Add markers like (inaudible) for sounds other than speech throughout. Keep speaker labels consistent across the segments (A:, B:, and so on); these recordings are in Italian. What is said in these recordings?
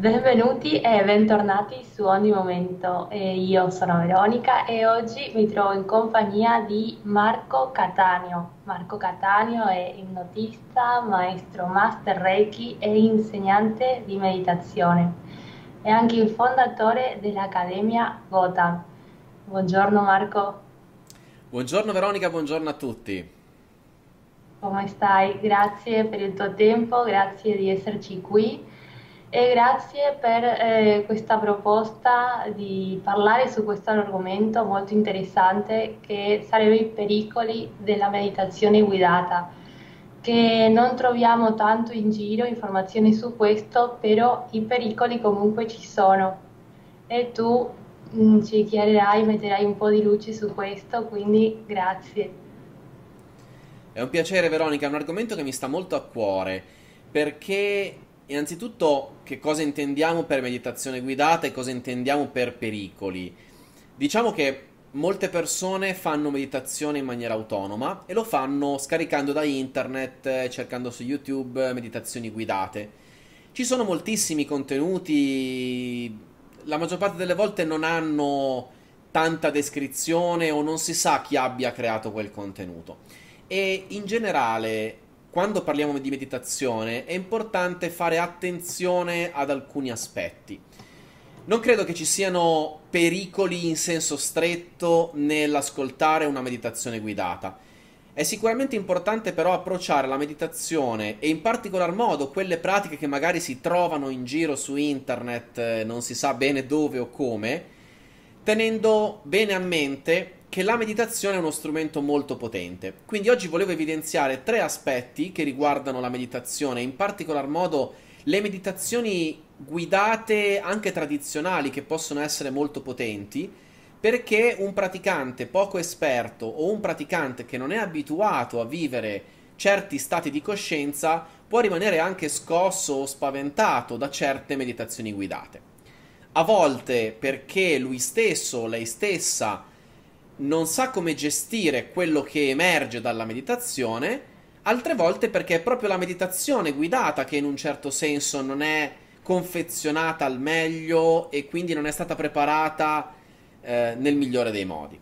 A: Benvenuti e bentornati su Ogni Momento. Eh, io sono Veronica e oggi mi trovo in compagnia di Marco Cattaneo. Marco Cattaneo è ipnotista, maestro master Reiki e insegnante di meditazione. È anche il fondatore dell'Accademia Gotha. Buongiorno Marco.
B: Buongiorno Veronica, buongiorno a tutti.
A: Come stai? Grazie per il tuo tempo, grazie di esserci qui e grazie per eh, questa proposta di parlare su questo argomento molto interessante che sarebbe i pericoli della meditazione guidata, che non troviamo tanto in giro informazioni su questo, però i pericoli comunque ci sono e tu mh, mm, ci chiarerai, metterai un po' di luce su questo, quindi grazie.
B: È un piacere Veronica, è un argomento che mi sta molto a cuore perché innanzitutto che cosa intendiamo per meditazione guidata e cosa intendiamo per pericoli. Diciamo che molte persone fanno meditazione in maniera autonoma e lo fanno scaricando da internet, cercando su YouTube meditazioni guidate. Ci sono moltissimi contenuti, la maggior parte delle volte non hanno tanta descrizione o non si sa chi abbia creato quel contenuto. E in generale quando parliamo di meditazione è importante fare attenzione ad alcuni aspetti. Non credo che ci siano pericoli in senso stretto nell'ascoltare una meditazione guidata. È sicuramente importante però approcciare la meditazione e in particolar modo quelle pratiche che magari si trovano in giro su internet, eh, non si sa bene dove o come, tenendo bene a mente che la meditazione è uno strumento molto potente. Quindi oggi volevo evidenziare tre aspetti che riguardano la meditazione, in particolar modo le meditazioni guidate anche tradizionali che possono essere molto potenti, perché un praticante poco esperto o un praticante che non è abituato a vivere certi stati di coscienza può rimanere anche scosso o spaventato da certe meditazioni guidate. A volte perché lui stesso o lei stessa non sa come gestire quello che emerge dalla meditazione, altre volte perché è proprio la meditazione guidata che in un certo senso non è confezionata al meglio e quindi non è stata preparata eh, nel migliore dei modi.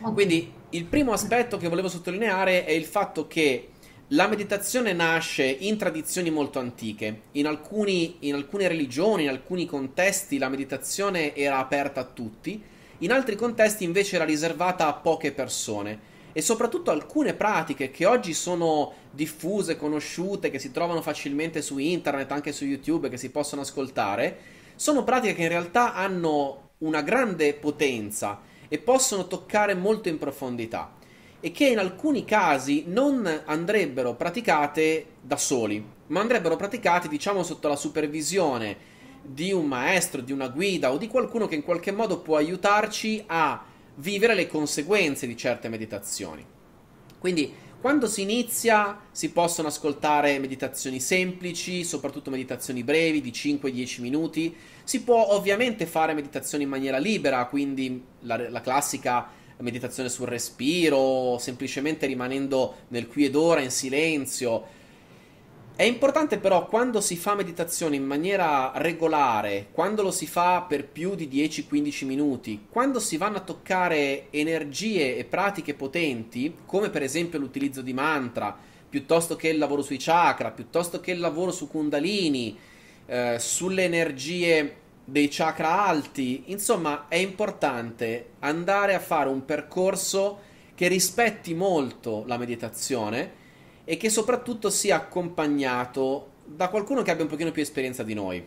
B: Quindi il primo aspetto che volevo sottolineare è il fatto che la meditazione nasce in tradizioni molto antiche. In, alcuni, in alcune religioni, in alcuni contesti, la meditazione era aperta a tutti in altri contesti invece era riservata a poche persone. E soprattutto alcune pratiche che oggi sono diffuse, conosciute, che si trovano facilmente su internet, anche su YouTube, che si possono ascoltare, sono pratiche che in realtà hanno una grande potenza e possono toccare molto in profondità. E che in alcuni casi non andrebbero praticate da soli, ma andrebbero praticate diciamo sotto la supervisione di un maestro, di una guida o di qualcuno che in qualche modo può aiutarci a vivere le conseguenze di certe meditazioni. Quindi quando si inizia si possono ascoltare meditazioni semplici, soprattutto meditazioni brevi di 5-10 minuti. Si può ovviamente fare meditazioni in maniera libera, quindi la, la classica meditazione sul respiro, semplicemente rimanendo nel qui ed ora in silenzio è importante però quando si fa meditazione in maniera regolare, quando lo si fa per più di 10-15 minuti, quando si vanno a toccare energie e pratiche potenti, come per esempio l'utilizzo di mantra, piuttosto che il lavoro sui chakra, piuttosto che il lavoro su kundalini, eh, sulle energie dei chakra alti, insomma è importante andare a fare un percorso che rispetti molto la meditazione e che soprattutto sia accompagnato da qualcuno che abbia un pochino più esperienza di noi.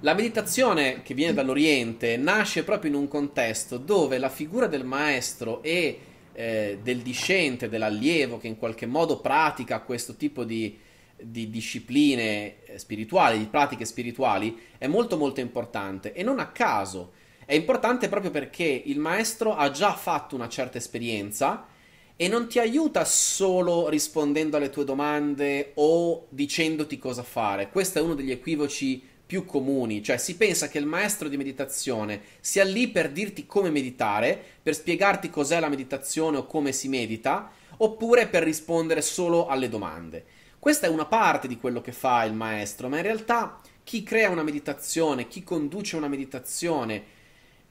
B: La meditazione che viene dall'Oriente nasce proprio in un contesto dove la figura del maestro e eh, del discente, dell'allievo che in qualche modo pratica questo tipo di, di discipline spirituali, di pratiche spirituali, è molto molto importante e non a caso. È importante proprio perché il maestro ha già fatto una certa esperienza e non ti aiuta solo rispondendo alle tue domande o dicendoti cosa fare. Questo è uno degli equivoci più comuni, cioè si pensa che il maestro di meditazione sia lì per dirti come meditare, per spiegarti cos'è la meditazione o come si medita, oppure per rispondere solo alle domande. Questa è una parte di quello che fa il maestro, ma in realtà chi crea una meditazione, chi conduce una meditazione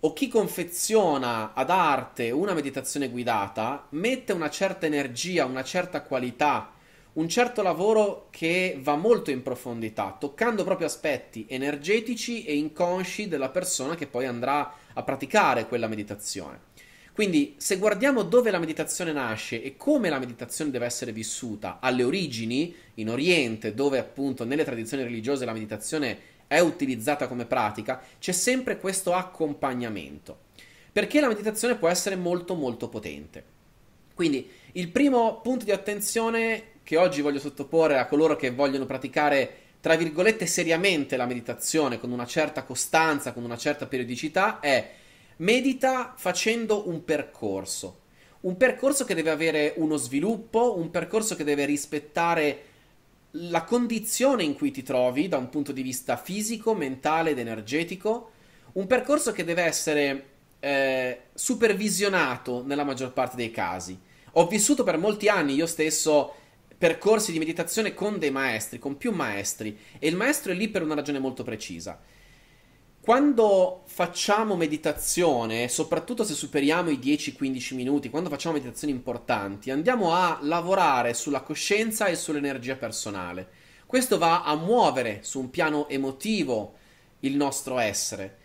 B: o chi confeziona ad arte una meditazione guidata mette una certa energia, una certa qualità, un certo lavoro che va molto in profondità, toccando proprio aspetti energetici e inconsci della persona che poi andrà a praticare quella meditazione. Quindi, se guardiamo dove la meditazione nasce e come la meditazione deve essere vissuta alle origini, in Oriente, dove appunto nelle tradizioni religiose la meditazione è utilizzata come pratica, c'è sempre questo accompagnamento. Perché la meditazione può essere molto molto potente. Quindi, il primo punto di attenzione che oggi voglio sottoporre a coloro che vogliono praticare tra virgolette seriamente la meditazione con una certa costanza, con una certa periodicità è medita facendo un percorso. Un percorso che deve avere uno sviluppo, un percorso che deve rispettare la condizione in cui ti trovi da un punto di vista fisico, mentale ed energetico, un percorso che deve essere eh, supervisionato nella maggior parte dei casi. Ho vissuto per molti anni io stesso percorsi di meditazione con dei maestri, con più maestri, e il maestro è lì per una ragione molto precisa. Quando facciamo meditazione, soprattutto se superiamo i 10-15 minuti, quando facciamo meditazioni importanti, andiamo a lavorare sulla coscienza e sull'energia personale. Questo va a muovere su un piano emotivo il nostro essere.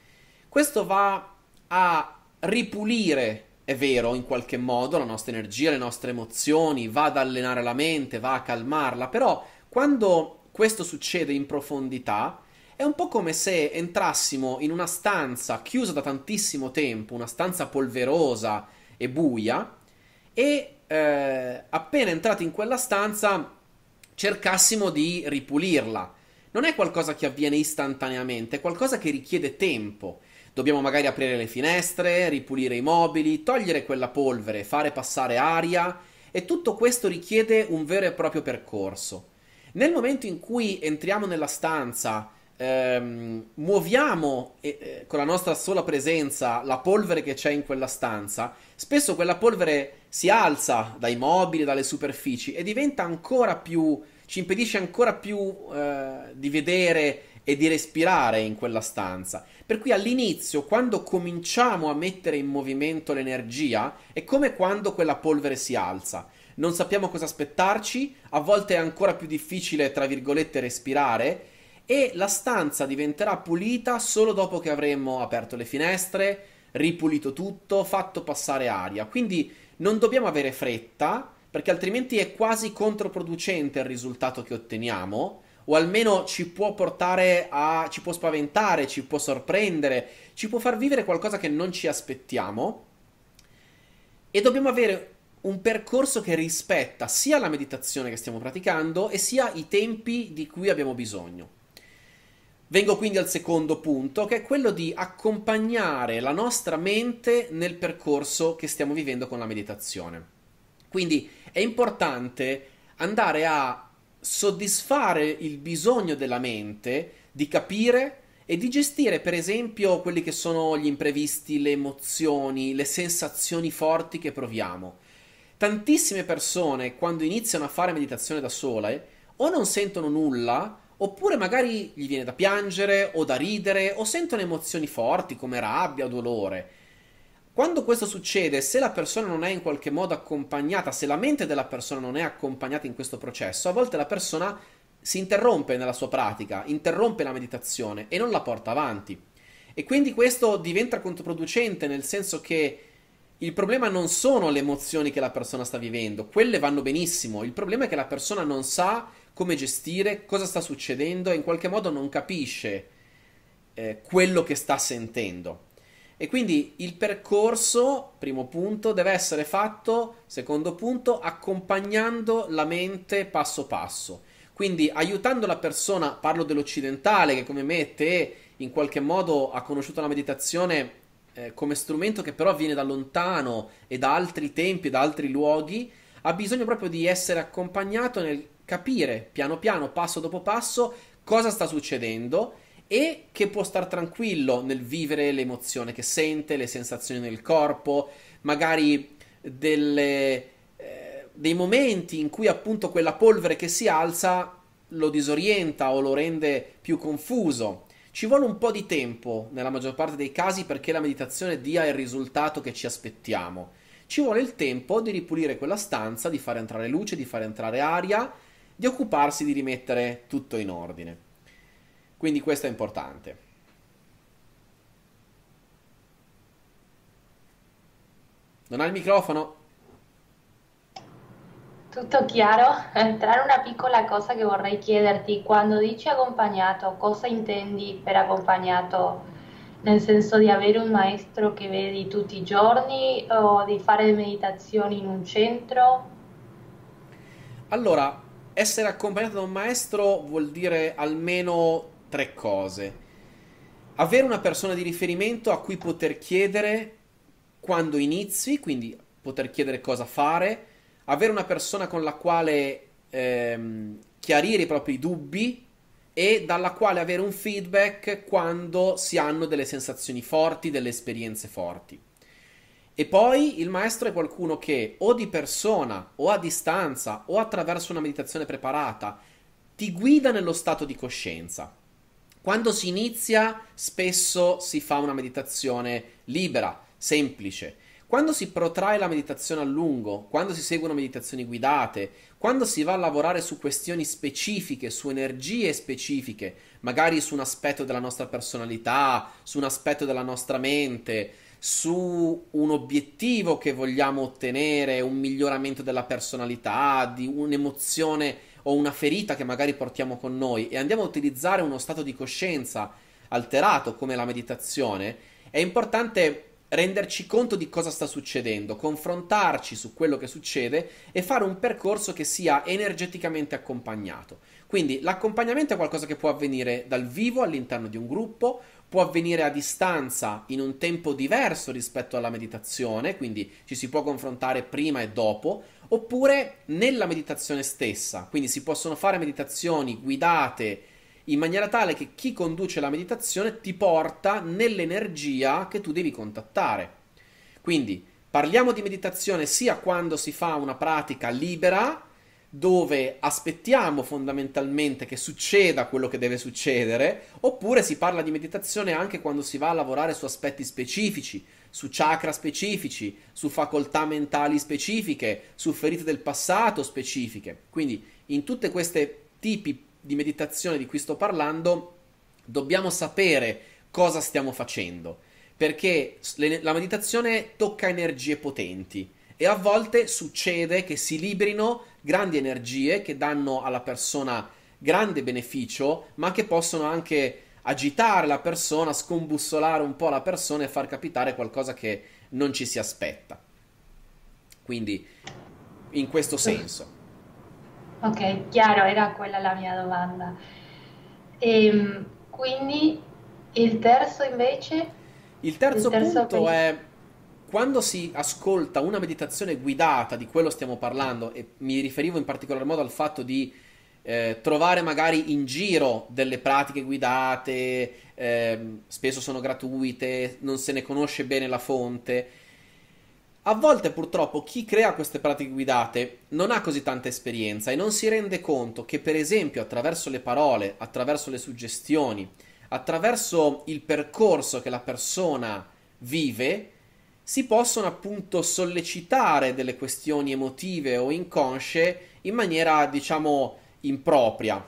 B: Questo va a ripulire è vero, in qualche modo, la nostra energia, le nostre emozioni, va ad allenare la mente, va a calmarla, però quando questo succede in profondità, è un po' come se entrassimo in una stanza chiusa da tantissimo tempo, una stanza polverosa e buia, e eh, appena entrati in quella stanza cercassimo di ripulirla. Non è qualcosa che avviene istantaneamente, è qualcosa che richiede tempo. Dobbiamo magari aprire le finestre, ripulire i mobili, togliere quella polvere, fare passare aria e tutto questo richiede un vero e proprio percorso. Nel momento in cui entriamo nella stanza, ehm, muoviamo eh, con la nostra sola presenza la polvere che c'è in quella stanza, spesso quella polvere si alza dai mobili, dalle superfici e diventa ancora più, ci impedisce ancora più eh, di vedere e di respirare in quella stanza. Per cui all'inizio, quando cominciamo a mettere in movimento l'energia, è come quando quella polvere si alza. Non sappiamo cosa aspettarci, a volte è ancora più difficile, tra virgolette, respirare e la stanza diventerà pulita solo dopo che avremo aperto le finestre, ripulito tutto, fatto passare aria. Quindi non dobbiamo avere fretta, perché altrimenti è quasi controproducente il risultato che otteniamo o almeno ci può portare a. ci può spaventare, ci può sorprendere, ci può far vivere qualcosa che non ci aspettiamo. E dobbiamo avere un percorso che rispetta sia la meditazione che stiamo praticando e sia i tempi di cui abbiamo bisogno. Vengo quindi al secondo punto, che è quello di accompagnare la nostra mente nel percorso che stiamo vivendo con la meditazione. Quindi è importante andare a soddisfare il bisogno della mente di capire e di gestire, per esempio, quelli che sono gli imprevisti, le emozioni, le sensazioni forti che proviamo. Tantissime persone, quando iniziano a fare meditazione da sole, o non sentono nulla, oppure magari gli viene da piangere o da ridere, o sentono emozioni forti come rabbia o dolore. Quando questo succede, se la persona non è in qualche modo accompagnata, se la mente della persona non è accompagnata in questo processo, a volte la persona si interrompe nella sua pratica, interrompe la meditazione e non la porta avanti. E quindi questo diventa controproducente nel senso che il problema non sono le emozioni che la persona sta vivendo, quelle vanno benissimo, il problema è che la persona non sa come gestire, cosa sta succedendo e in qualche modo non capisce eh, quello che sta sentendo. E quindi il percorso, primo punto, deve essere fatto, secondo punto, accompagnando la mente passo passo. Quindi aiutando la persona, parlo dell'occidentale che come me te in qualche modo ha conosciuto la meditazione eh, come strumento che però viene da lontano e da altri tempi, da altri luoghi, ha bisogno proprio di essere accompagnato nel capire piano piano, passo dopo passo, cosa sta succedendo e che può star tranquillo nel vivere l'emozione che sente, le sensazioni nel corpo, magari delle, eh, dei momenti in cui appunto quella polvere che si alza lo disorienta o lo rende più confuso. Ci vuole un po' di tempo, nella maggior parte dei casi, perché la meditazione dia il risultato che ci aspettiamo. Ci vuole il tempo di ripulire quella stanza, di far entrare luce, di far entrare aria, di occuparsi di rimettere tutto in ordine. Quindi questo è importante. Non ha il microfono?
A: Tutto chiaro? Tra una piccola cosa che vorrei chiederti, quando dici accompagnato, cosa intendi per accompagnato? Nel senso di avere un maestro che vedi tutti i giorni o di fare meditazioni in un centro?
B: Allora, essere accompagnato da un maestro vuol dire almeno tre cose. Avere una persona di riferimento a cui poter chiedere quando inizi, quindi poter chiedere cosa fare, avere una persona con la quale ehm, chiarire i propri dubbi e dalla quale avere un feedback quando si hanno delle sensazioni forti, delle esperienze forti. E poi il maestro è qualcuno che o di persona o a distanza o attraverso una meditazione preparata ti guida nello stato di coscienza. Quando si inizia spesso si fa una meditazione libera, semplice. Quando si protrae la meditazione a lungo, quando si seguono meditazioni guidate, quando si va a lavorare su questioni specifiche, su energie specifiche, magari su un aspetto della nostra personalità, su un aspetto della nostra mente, su un obiettivo che vogliamo ottenere, un miglioramento della personalità, di un'emozione o una ferita che magari portiamo con noi e andiamo a utilizzare uno stato di coscienza alterato come la meditazione, è importante renderci conto di cosa sta succedendo, confrontarci su quello che succede e fare un percorso che sia energeticamente accompagnato. Quindi l'accompagnamento è qualcosa che può avvenire dal vivo all'interno di un gruppo, può avvenire a distanza in un tempo diverso rispetto alla meditazione, quindi ci si può confrontare prima e dopo, oppure nella meditazione stessa, quindi si possono fare meditazioni guidate in maniera tale che chi conduce la meditazione ti porta nell'energia che tu devi contattare. Quindi parliamo di meditazione sia quando si fa una pratica libera, dove aspettiamo fondamentalmente che succeda quello che deve succedere, oppure si parla di meditazione anche quando si va a lavorare su aspetti specifici, su chakra specifici, su facoltà mentali specifiche, su ferite del passato specifiche. Quindi in tutte queste tipi di meditazione di cui sto parlando, dobbiamo sapere cosa stiamo facendo, perché la meditazione tocca energie potenti e a volte succede che si liberino grandi energie che danno alla persona grande beneficio, ma che possono anche agitare la persona, scombussolare un po' la persona e far capitare qualcosa che non ci si aspetta. Quindi, in questo senso.
A: Ok, chiaro, era quella la mia domanda. E, quindi il terzo invece?
B: Il terzo, il terzo punto è quando si ascolta una meditazione guidata, di quello stiamo parlando, e mi riferivo in particolar modo al fatto di eh, trovare magari in giro delle pratiche guidate, eh, spesso sono gratuite, non se ne conosce bene la fonte a volte purtroppo chi crea queste pratiche guidate non ha così tanta esperienza e non si rende conto che per esempio attraverso le parole, attraverso le suggestioni, attraverso il percorso che la persona vive, si possono appunto sollecitare delle questioni emotive o inconsce in maniera diciamo impropria.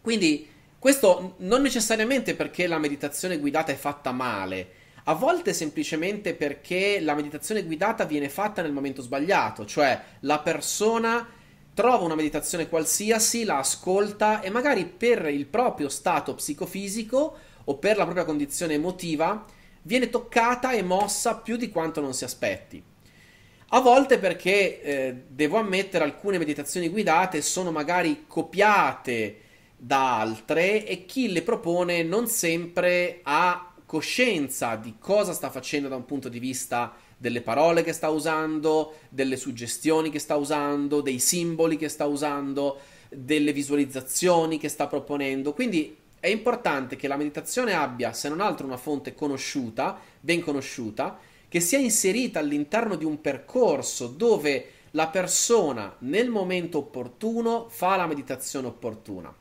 B: Quindi questo non necessariamente perché la meditazione guidata è fatta male, a volte semplicemente perché la meditazione guidata viene fatta nel momento sbagliato, cioè la persona trova una meditazione qualsiasi, la ascolta e magari per il proprio stato psicofisico o per la propria condizione emotiva viene toccata e mossa più di quanto non si aspetti. A volte perché, eh, devo ammettere, alcune meditazioni guidate sono magari copiate da altre e chi le propone non sempre ha coscienza di cosa sta facendo da un punto di vista delle parole che sta usando, delle suggestioni che sta usando, dei simboli che sta usando, delle visualizzazioni che sta proponendo. Quindi è importante che la meditazione abbia, se non altro, una fonte conosciuta, ben conosciuta, che sia inserita all'interno di un percorso dove la persona nel momento opportuno fa la meditazione opportuna.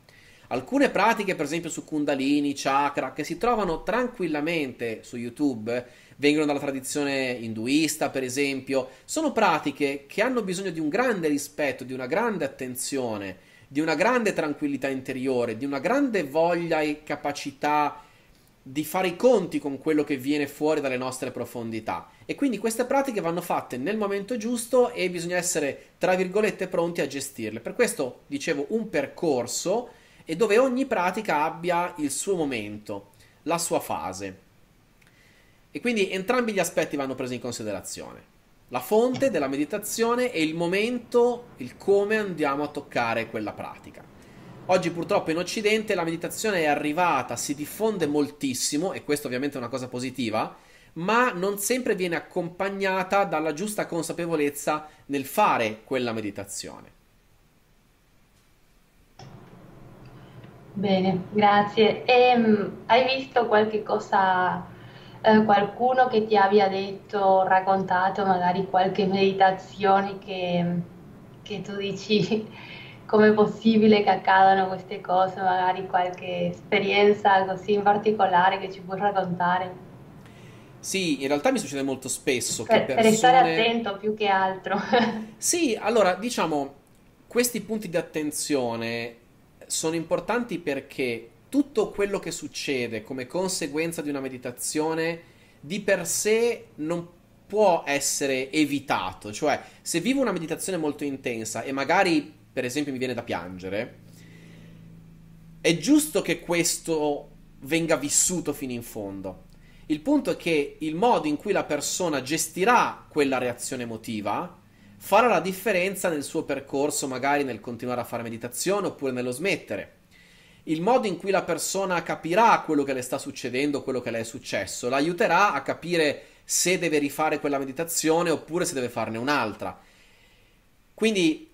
B: Alcune pratiche, per esempio su Kundalini, chakra, che si trovano tranquillamente su YouTube, vengono dalla tradizione induista, per esempio, sono pratiche che hanno bisogno di un grande rispetto, di una grande attenzione, di una grande tranquillità interiore, di una grande voglia e capacità di fare i conti con quello che viene fuori dalle nostre profondità. E quindi queste pratiche vanno fatte nel momento giusto e bisogna essere, tra virgolette, pronti a gestirle. Per questo dicevo un percorso e dove ogni pratica abbia il suo momento, la sua fase. E quindi entrambi gli aspetti vanno presi in considerazione. La fonte della meditazione e il momento, il come andiamo a toccare quella pratica. Oggi purtroppo in Occidente la meditazione è arrivata, si diffonde moltissimo e questo ovviamente è una cosa positiva, ma non sempre viene accompagnata dalla giusta consapevolezza nel fare quella meditazione.
A: Bene, grazie. E, um, hai visto qualche cosa, eh, qualcuno che ti abbia detto, raccontato magari qualche meditazione che, che tu dici (laughs) come è possibile che accadano queste cose, magari qualche esperienza così in particolare che ci puoi raccontare?
B: Sì, in realtà mi succede molto spesso
A: per,
B: che
A: persone... Per stare attento più che altro. (laughs)
B: sì, allora, diciamo, questi punti di attenzione sono importanti perché tutto quello che succede come conseguenza di una meditazione di per sé non può essere evitato. Cioè, se vivo una meditazione molto intensa e magari per esempio mi viene da piangere, è giusto che questo venga vissuto fino in fondo. Il punto è che il modo in cui la persona gestirà quella reazione emotiva farà la differenza nel suo percorso, magari nel continuare a fare meditazione oppure nello smettere. Il modo in cui la persona capirà quello che le sta succedendo, quello che le è successo, l'aiuterà a capire se deve rifare quella meditazione oppure se deve farne un'altra. Quindi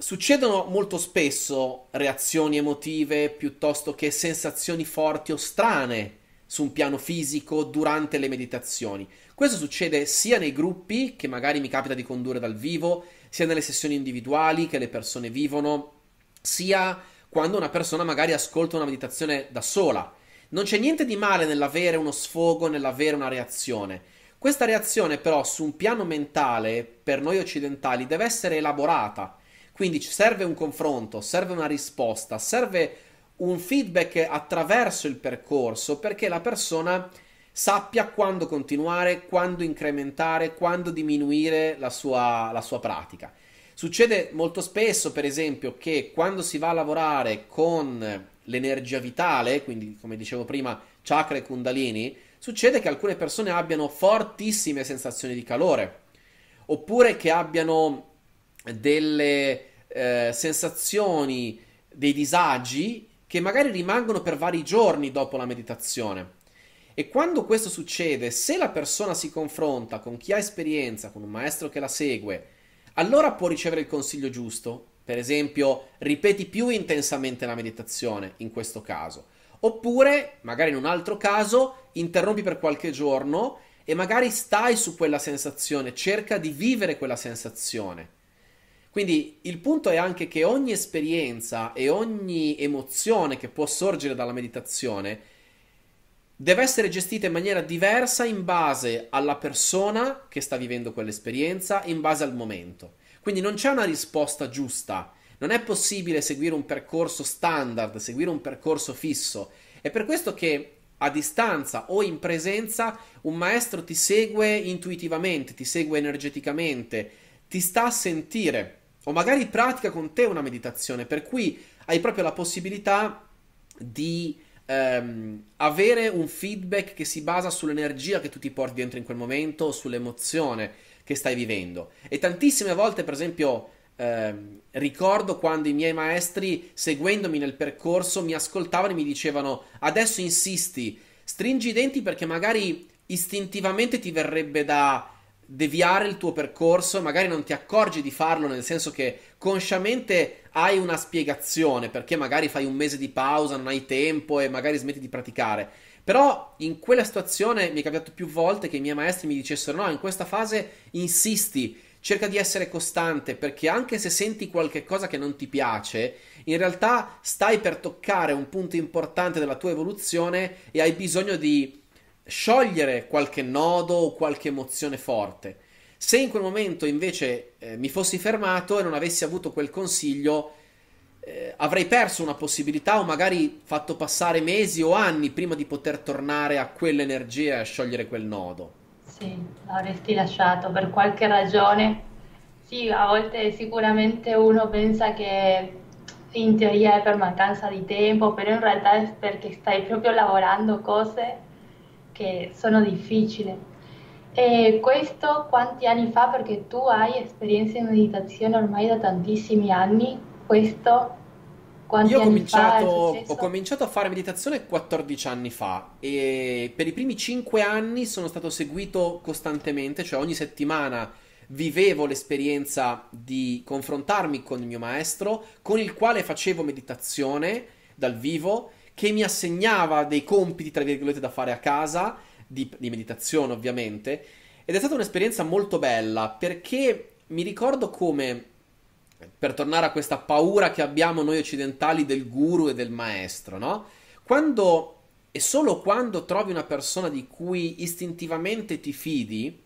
B: Succedono molto spesso reazioni emotive piuttosto che sensazioni forti o strane su un piano fisico durante le meditazioni. Questo succede sia nei gruppi, che magari mi capita di condurre dal vivo, sia nelle sessioni individuali che le persone vivono, sia quando una persona magari ascolta una meditazione da sola. Non c'è niente di male nell'avere uno sfogo, nell'avere una reazione. Questa reazione però su un piano mentale, per noi occidentali, deve essere elaborata quindi serve un confronto, serve una risposta, serve un feedback attraverso il percorso perché la persona sappia quando continuare, quando incrementare, quando diminuire la sua, la sua pratica. Succede molto spesso, per esempio, che quando si va a lavorare con l'energia vitale, quindi come dicevo prima, chakra e kundalini, succede che alcune persone abbiano fortissime sensazioni di calore, oppure che abbiano delle eh, sensazioni, dei disagi che magari rimangono per vari giorni dopo la meditazione. E quando questo succede, se la persona si confronta con chi ha esperienza, con un maestro che la segue, allora può ricevere il consiglio giusto. Per esempio, ripeti più intensamente la meditazione in questo caso. Oppure, magari in un altro caso, interrompi per qualche giorno e magari stai su quella sensazione, cerca di vivere quella sensazione. Quindi il punto è anche che ogni esperienza e ogni emozione che può sorgere dalla meditazione deve essere gestita in maniera diversa in base alla persona che sta vivendo quell'esperienza, in base al momento. Quindi non c'è una risposta giusta, non è possibile seguire un percorso standard, seguire un percorso fisso. È per questo che a distanza o in presenza un maestro ti segue intuitivamente, ti segue energeticamente, ti sta a sentire o magari pratica con te una meditazione, per cui hai proprio la possibilità di ehm, avere un feedback che si basa sull'energia che tu ti porti dentro in quel momento o sull'emozione che stai vivendo. E tantissime volte, per esempio, ehm, ricordo quando i miei maestri, seguendomi nel percorso, mi ascoltavano e mi dicevano adesso insisti, stringi i denti perché magari istintivamente ti verrebbe da deviare il tuo percorso, magari non ti accorgi di farlo, nel senso che consciamente hai una spiegazione, perché magari fai un mese di pausa, non hai tempo e magari smetti di praticare. Però in quella situazione mi è capitato più volte che i miei maestri mi dicessero: no, in questa fase insisti, cerca di essere costante perché anche se senti qualche cosa che non ti piace, in realtà stai per toccare un punto importante della tua evoluzione e hai bisogno di sciogliere qualche nodo o qualche emozione forte. Se in quel momento invece eh, mi fossi fermato e non avessi avuto quel consiglio, eh, avrei perso una possibilità o magari fatto passare mesi o anni prima di poter tornare a quell'energia e a sciogliere quel nodo.
A: Sì, l'avresti lasciato per qualche ragione. Sì, a volte sicuramente uno pensa che in teoria è per mancanza di tempo, però in realtà è perché stai proprio lavorando cose che sono difficili. E questo quanti anni fa? Perché tu hai esperienza in meditazione ormai da tantissimi anni, questo quanti
B: Io ho
A: anni fa è
B: cominciato, ho
A: successo?
B: cominciato a fare meditazione 14 anni fa e per i primi 5 anni sono stato seguito costantemente, cioè ogni settimana vivevo l'esperienza di confrontarmi con il mio maestro, con il quale facevo meditazione dal vivo, che mi assegnava dei compiti, tra virgolette, da fare a casa, di, di meditazione ovviamente, ed è stata un'esperienza molto bella perché mi ricordo come per tornare a questa paura che abbiamo noi occidentali del guru e del maestro, no? Quando e solo quando trovi una persona di cui istintivamente ti fidi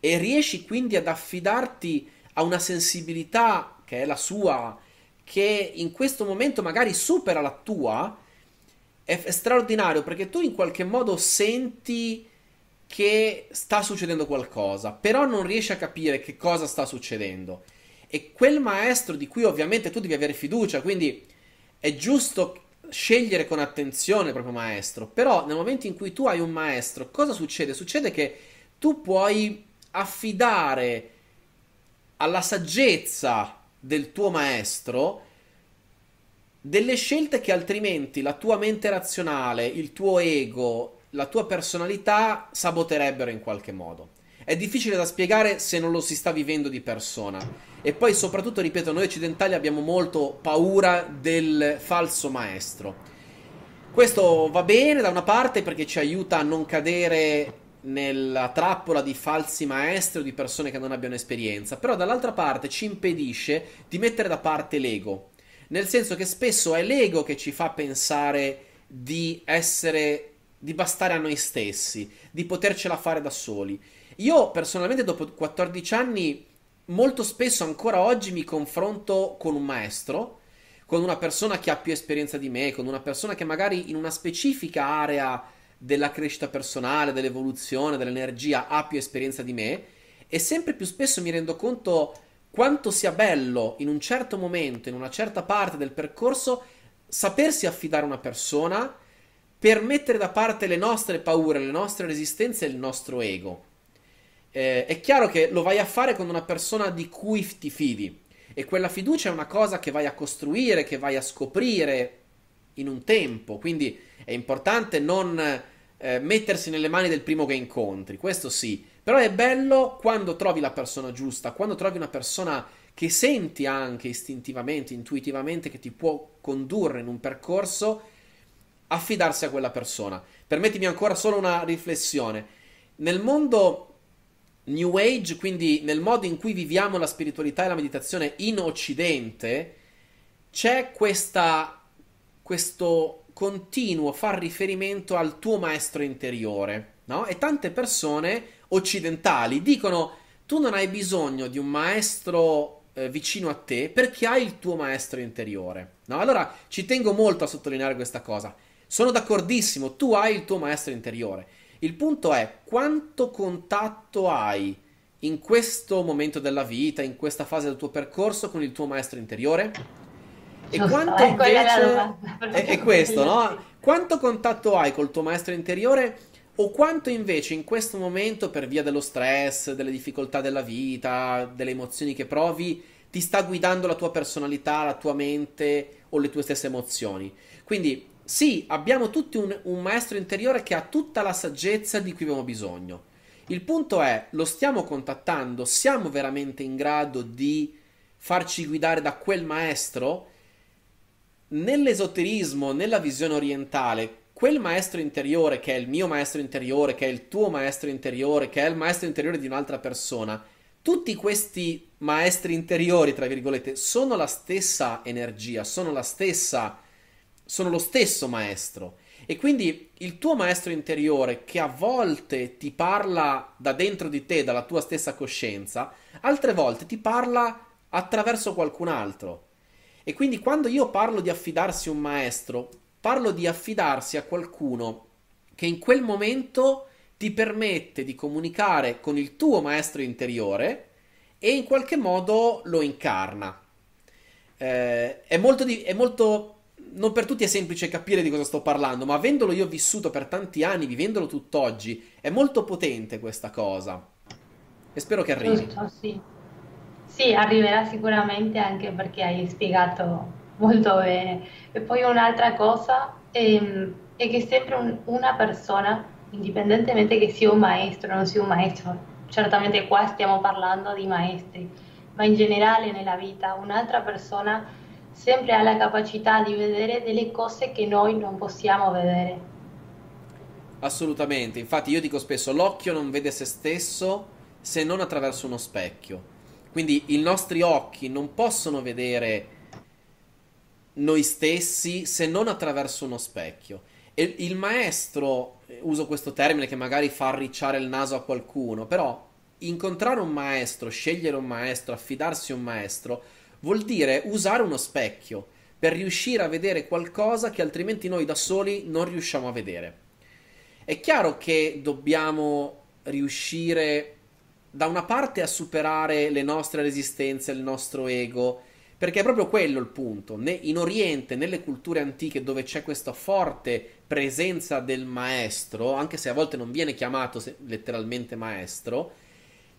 B: e riesci quindi ad affidarti a una sensibilità che è la sua, che in questo momento magari supera la tua, è, è straordinario perché tu in qualche modo senti che sta succedendo qualcosa, però non riesci a capire che cosa sta succedendo. E quel maestro di cui ovviamente tu devi avere fiducia, quindi è giusto scegliere con attenzione il proprio maestro, però nel momento in cui tu hai un maestro, cosa succede? Succede che tu puoi affidare alla saggezza del tuo maestro delle scelte che altrimenti la tua mente razionale, il tuo ego, la tua personalità saboterebbero in qualche modo. È difficile da spiegare se non lo si sta vivendo di persona. E poi, soprattutto, ripeto, noi occidentali abbiamo molto paura del falso maestro. Questo va bene da una parte perché ci aiuta a non cadere nella trappola di falsi maestri o di persone che non abbiano esperienza, però dall'altra parte ci impedisce di mettere da parte l'ego, nel senso che spesso è l'ego che ci fa pensare di essere, di bastare a noi stessi, di potercela fare da soli. Io personalmente dopo 14 anni molto spesso ancora oggi mi confronto con un maestro, con una persona che ha più esperienza di me, con una persona che magari in una specifica area della crescita personale, dell'evoluzione, dell'energia ha più esperienza di me e sempre più spesso mi rendo conto quanto sia bello in un certo momento, in una certa parte del percorso, sapersi affidare a una persona per mettere da parte le nostre paure, le nostre resistenze e il nostro ego. Eh, è chiaro che lo vai a fare con una persona di cui ti fidi. E quella fiducia è una cosa che vai a costruire, che vai a scoprire in un tempo, quindi è importante non eh, mettersi nelle mani del primo che incontri, questo sì, però è bello quando trovi la persona giusta, quando trovi una persona che senti anche istintivamente, intuitivamente che ti può condurre in un percorso, affidarsi a quella persona. Permettimi ancora solo una riflessione. Nel mondo New Age, quindi nel modo in cui viviamo la spiritualità e la meditazione in Occidente, c'è questa, questo continuo far riferimento al tuo maestro interiore, no? E tante persone occidentali dicono tu non hai bisogno di un maestro eh, vicino a te perché hai il tuo maestro interiore, no? Allora ci tengo molto a sottolineare questa cosa. Sono d'accordissimo, tu hai il tuo maestro interiore. Il punto è quanto contatto hai in questo momento della vita, in questa fase del tuo percorso con il tuo maestro interiore? E
A: Giusto,
B: quanto
A: è la
B: invece è, è questo, no? Quanto contatto hai col tuo maestro interiore o quanto invece in questo momento, per via dello stress, delle difficoltà della vita, delle emozioni che provi, ti sta guidando la tua personalità, la tua mente o le tue stesse emozioni? Quindi sì, abbiamo tutti un, un maestro interiore che ha tutta la saggezza di cui abbiamo bisogno. Il punto è, lo stiamo contattando? Siamo veramente in grado di farci guidare da quel maestro? Nell'esoterismo, nella visione orientale, quel maestro interiore che è il mio maestro interiore, che è il tuo maestro interiore, che è il maestro interiore di un'altra persona, tutti questi maestri interiori, tra virgolette, sono la stessa energia, sono la stessa, sono lo stesso maestro. E quindi il tuo maestro interiore che a volte ti parla da dentro di te, dalla tua stessa coscienza, altre volte ti parla attraverso qualcun altro. E quindi quando io parlo di affidarsi un maestro, parlo di affidarsi a qualcuno che in quel momento ti permette di comunicare con il tuo maestro interiore e in qualche modo lo incarna. Eh, è, molto di, è molto. Non per tutti è semplice capire di cosa sto parlando, ma avendolo io vissuto per tanti anni, vivendolo tutt'oggi, è molto potente questa cosa. E spero che arrivi.
A: Giusto, sì. Sì, arriverà sicuramente anche perché hai spiegato molto bene. E poi un'altra cosa ehm, è che sempre un- una persona indipendentemente che sia un maestro o non sia un maestro, certamente qua stiamo parlando di maestri, ma in generale nella vita un'altra persona sempre ha la capacità di vedere delle cose che noi non possiamo vedere.
B: Assolutamente, infatti io dico spesso l'occhio non vede se stesso se non attraverso uno specchio. Quindi i nostri occhi non possono vedere noi stessi se non attraverso uno specchio. E il maestro, uso questo termine che magari fa arricciare il naso a qualcuno, però incontrare un maestro, scegliere un maestro, affidarsi a un maestro, vuol dire usare uno specchio per riuscire a vedere qualcosa che altrimenti noi da soli non riusciamo a vedere. È chiaro che dobbiamo riuscire da una parte a superare le nostre resistenze, il nostro ego, perché è proprio quello il punto. in Oriente, nelle culture antiche dove c'è questa forte presenza del maestro, anche se a volte non viene chiamato letteralmente maestro,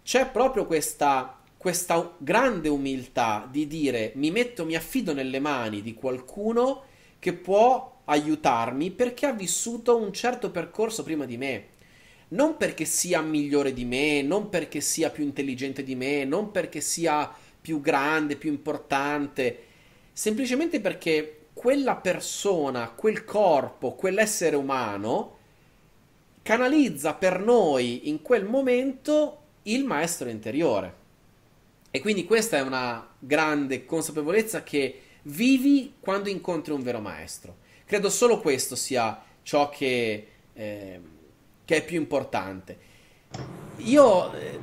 B: c'è proprio questa, questa grande umiltà di dire mi metto, mi affido nelle mani di qualcuno che può aiutarmi perché ha vissuto un certo percorso prima di me. Non perché sia migliore di me, non perché sia più intelligente di me, non perché sia più grande, più importante, semplicemente perché quella persona, quel corpo, quell'essere umano canalizza per noi in quel momento il maestro interiore. E quindi questa è una grande consapevolezza che vivi quando incontri un vero maestro. Credo solo questo sia ciò che, eh, che è più importante. Io eh,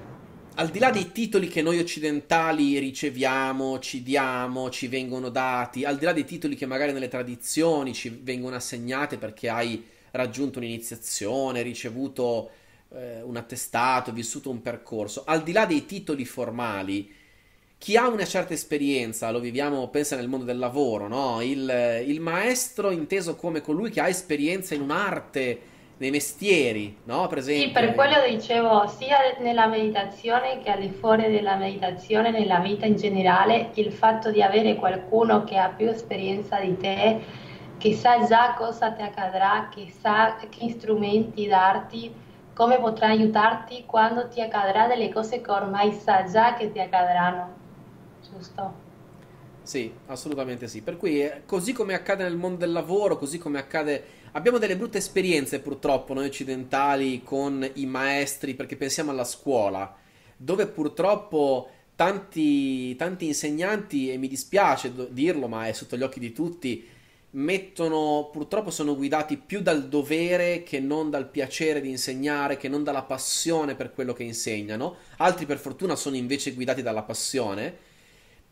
B: al di là dei titoli che noi occidentali riceviamo, ci diamo, ci vengono dati, al di là dei titoli che magari nelle tradizioni ci vengono assegnati perché hai raggiunto un'iniziazione, ricevuto eh, un attestato, vissuto un percorso, al di là dei titoli formali, chi ha una certa esperienza, lo viviamo, pensa nel mondo del lavoro, no? il, il maestro inteso come colui che ha esperienza in un'arte, nei mestieri, no? Per esempio.
A: Sì, per quello dicevo, sia nella meditazione che al di fuori della meditazione, nella vita in generale, il fatto di avere qualcuno che ha più esperienza di te, che sa già cosa ti accadrà, che sa che strumenti darti, come potrà aiutarti quando ti accadrà delle cose che ormai sa già che ti accadranno. Giusto?
B: Sì, assolutamente sì. Per cui, eh, così come accade nel mondo del lavoro, così come accade Abbiamo delle brutte esperienze purtroppo noi occidentali con i maestri perché pensiamo alla scuola, dove purtroppo tanti, tanti insegnanti, e mi dispiace dirlo ma è sotto gli occhi di tutti, mettono, purtroppo sono guidati più dal dovere che non dal piacere di insegnare, che non dalla passione per quello che insegnano. Altri per fortuna sono invece guidati dalla passione.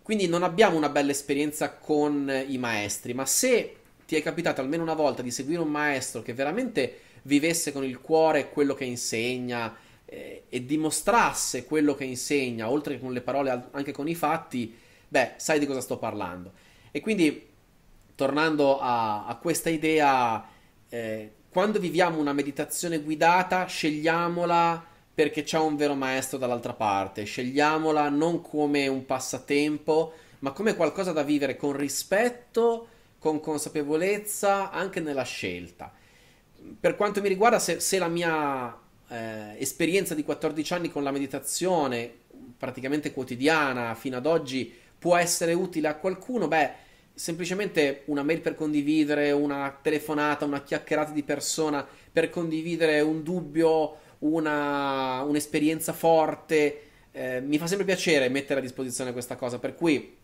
B: Quindi non abbiamo una bella esperienza con i maestri, ma se ti è capitato almeno una volta di seguire un maestro che veramente vivesse con il cuore quello che insegna eh, e dimostrasse quello che insegna, oltre che con le parole, anche con i fatti, beh, sai di cosa sto parlando. E quindi, tornando a, a questa idea, eh, quando viviamo una meditazione guidata, scegliamola perché c'è un vero maestro dall'altra parte, scegliamola non come un passatempo, ma come qualcosa da vivere con rispetto con consapevolezza anche nella scelta. Per quanto mi riguarda, se, se la mia eh, esperienza di 14 anni con la meditazione, praticamente quotidiana, fino ad oggi, può essere utile a qualcuno, beh, semplicemente una mail per condividere, una telefonata, una chiacchierata di persona per condividere un dubbio, una, un'esperienza forte, eh, mi fa sempre piacere mettere a disposizione questa cosa, per cui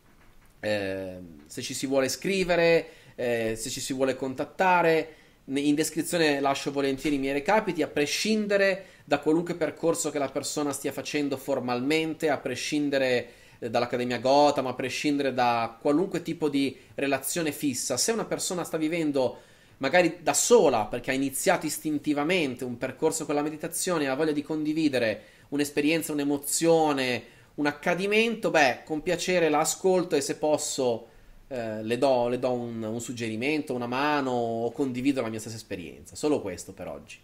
B: eh, se ci si vuole scrivere, eh, se ci si vuole contattare, in descrizione lascio volentieri i miei recapiti, a prescindere da qualunque percorso che la persona stia facendo formalmente, a prescindere eh, dall'Accademia Gotham, a prescindere da qualunque tipo di relazione fissa. Se una persona sta vivendo magari da sola, perché ha iniziato istintivamente un percorso con la meditazione ha voglia di condividere un'esperienza, un'emozione, un accadimento, beh, con piacere la ascolto e se posso eh, le do, le do un, un, suggerimento, una mano o condivido la mia stessa esperienza. Solo questo per oggi.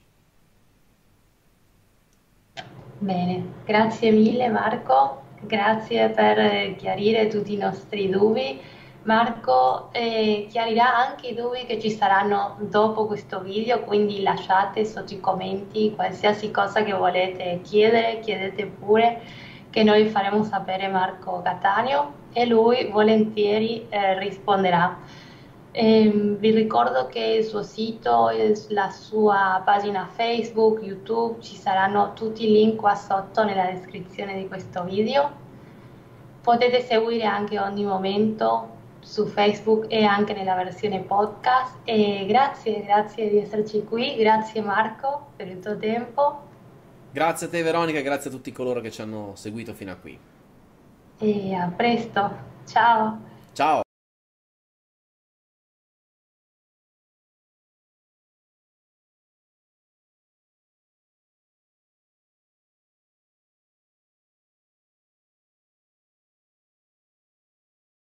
A: Bene, grazie mille Marco, grazie per chiarire tutti i nostri dubbi. Marco eh, chiarirà anche i dubbi che ci saranno dopo questo video, quindi lasciate sotto i commenti qualsiasi cosa che volete chiedere, chiedete pure che noi faremo sapere Marco Cattaneo e lui volentieri eh, risponderà. Eh, vi ricordo che il suo sito, la sua pagina Facebook, YouTube, ci saranno tutti i link qua sotto nella descrizione di questo video. Potete seguire anche ogni momento su Facebook e anche nella versione podcast. E grazie, grazie di esserci qui, grazie Marco per il tuo tempo.
B: Grazie a te Veronica e grazie a tutti coloro che ci hanno seguito fino a qui.
A: E a presto, ciao.
B: Ciao.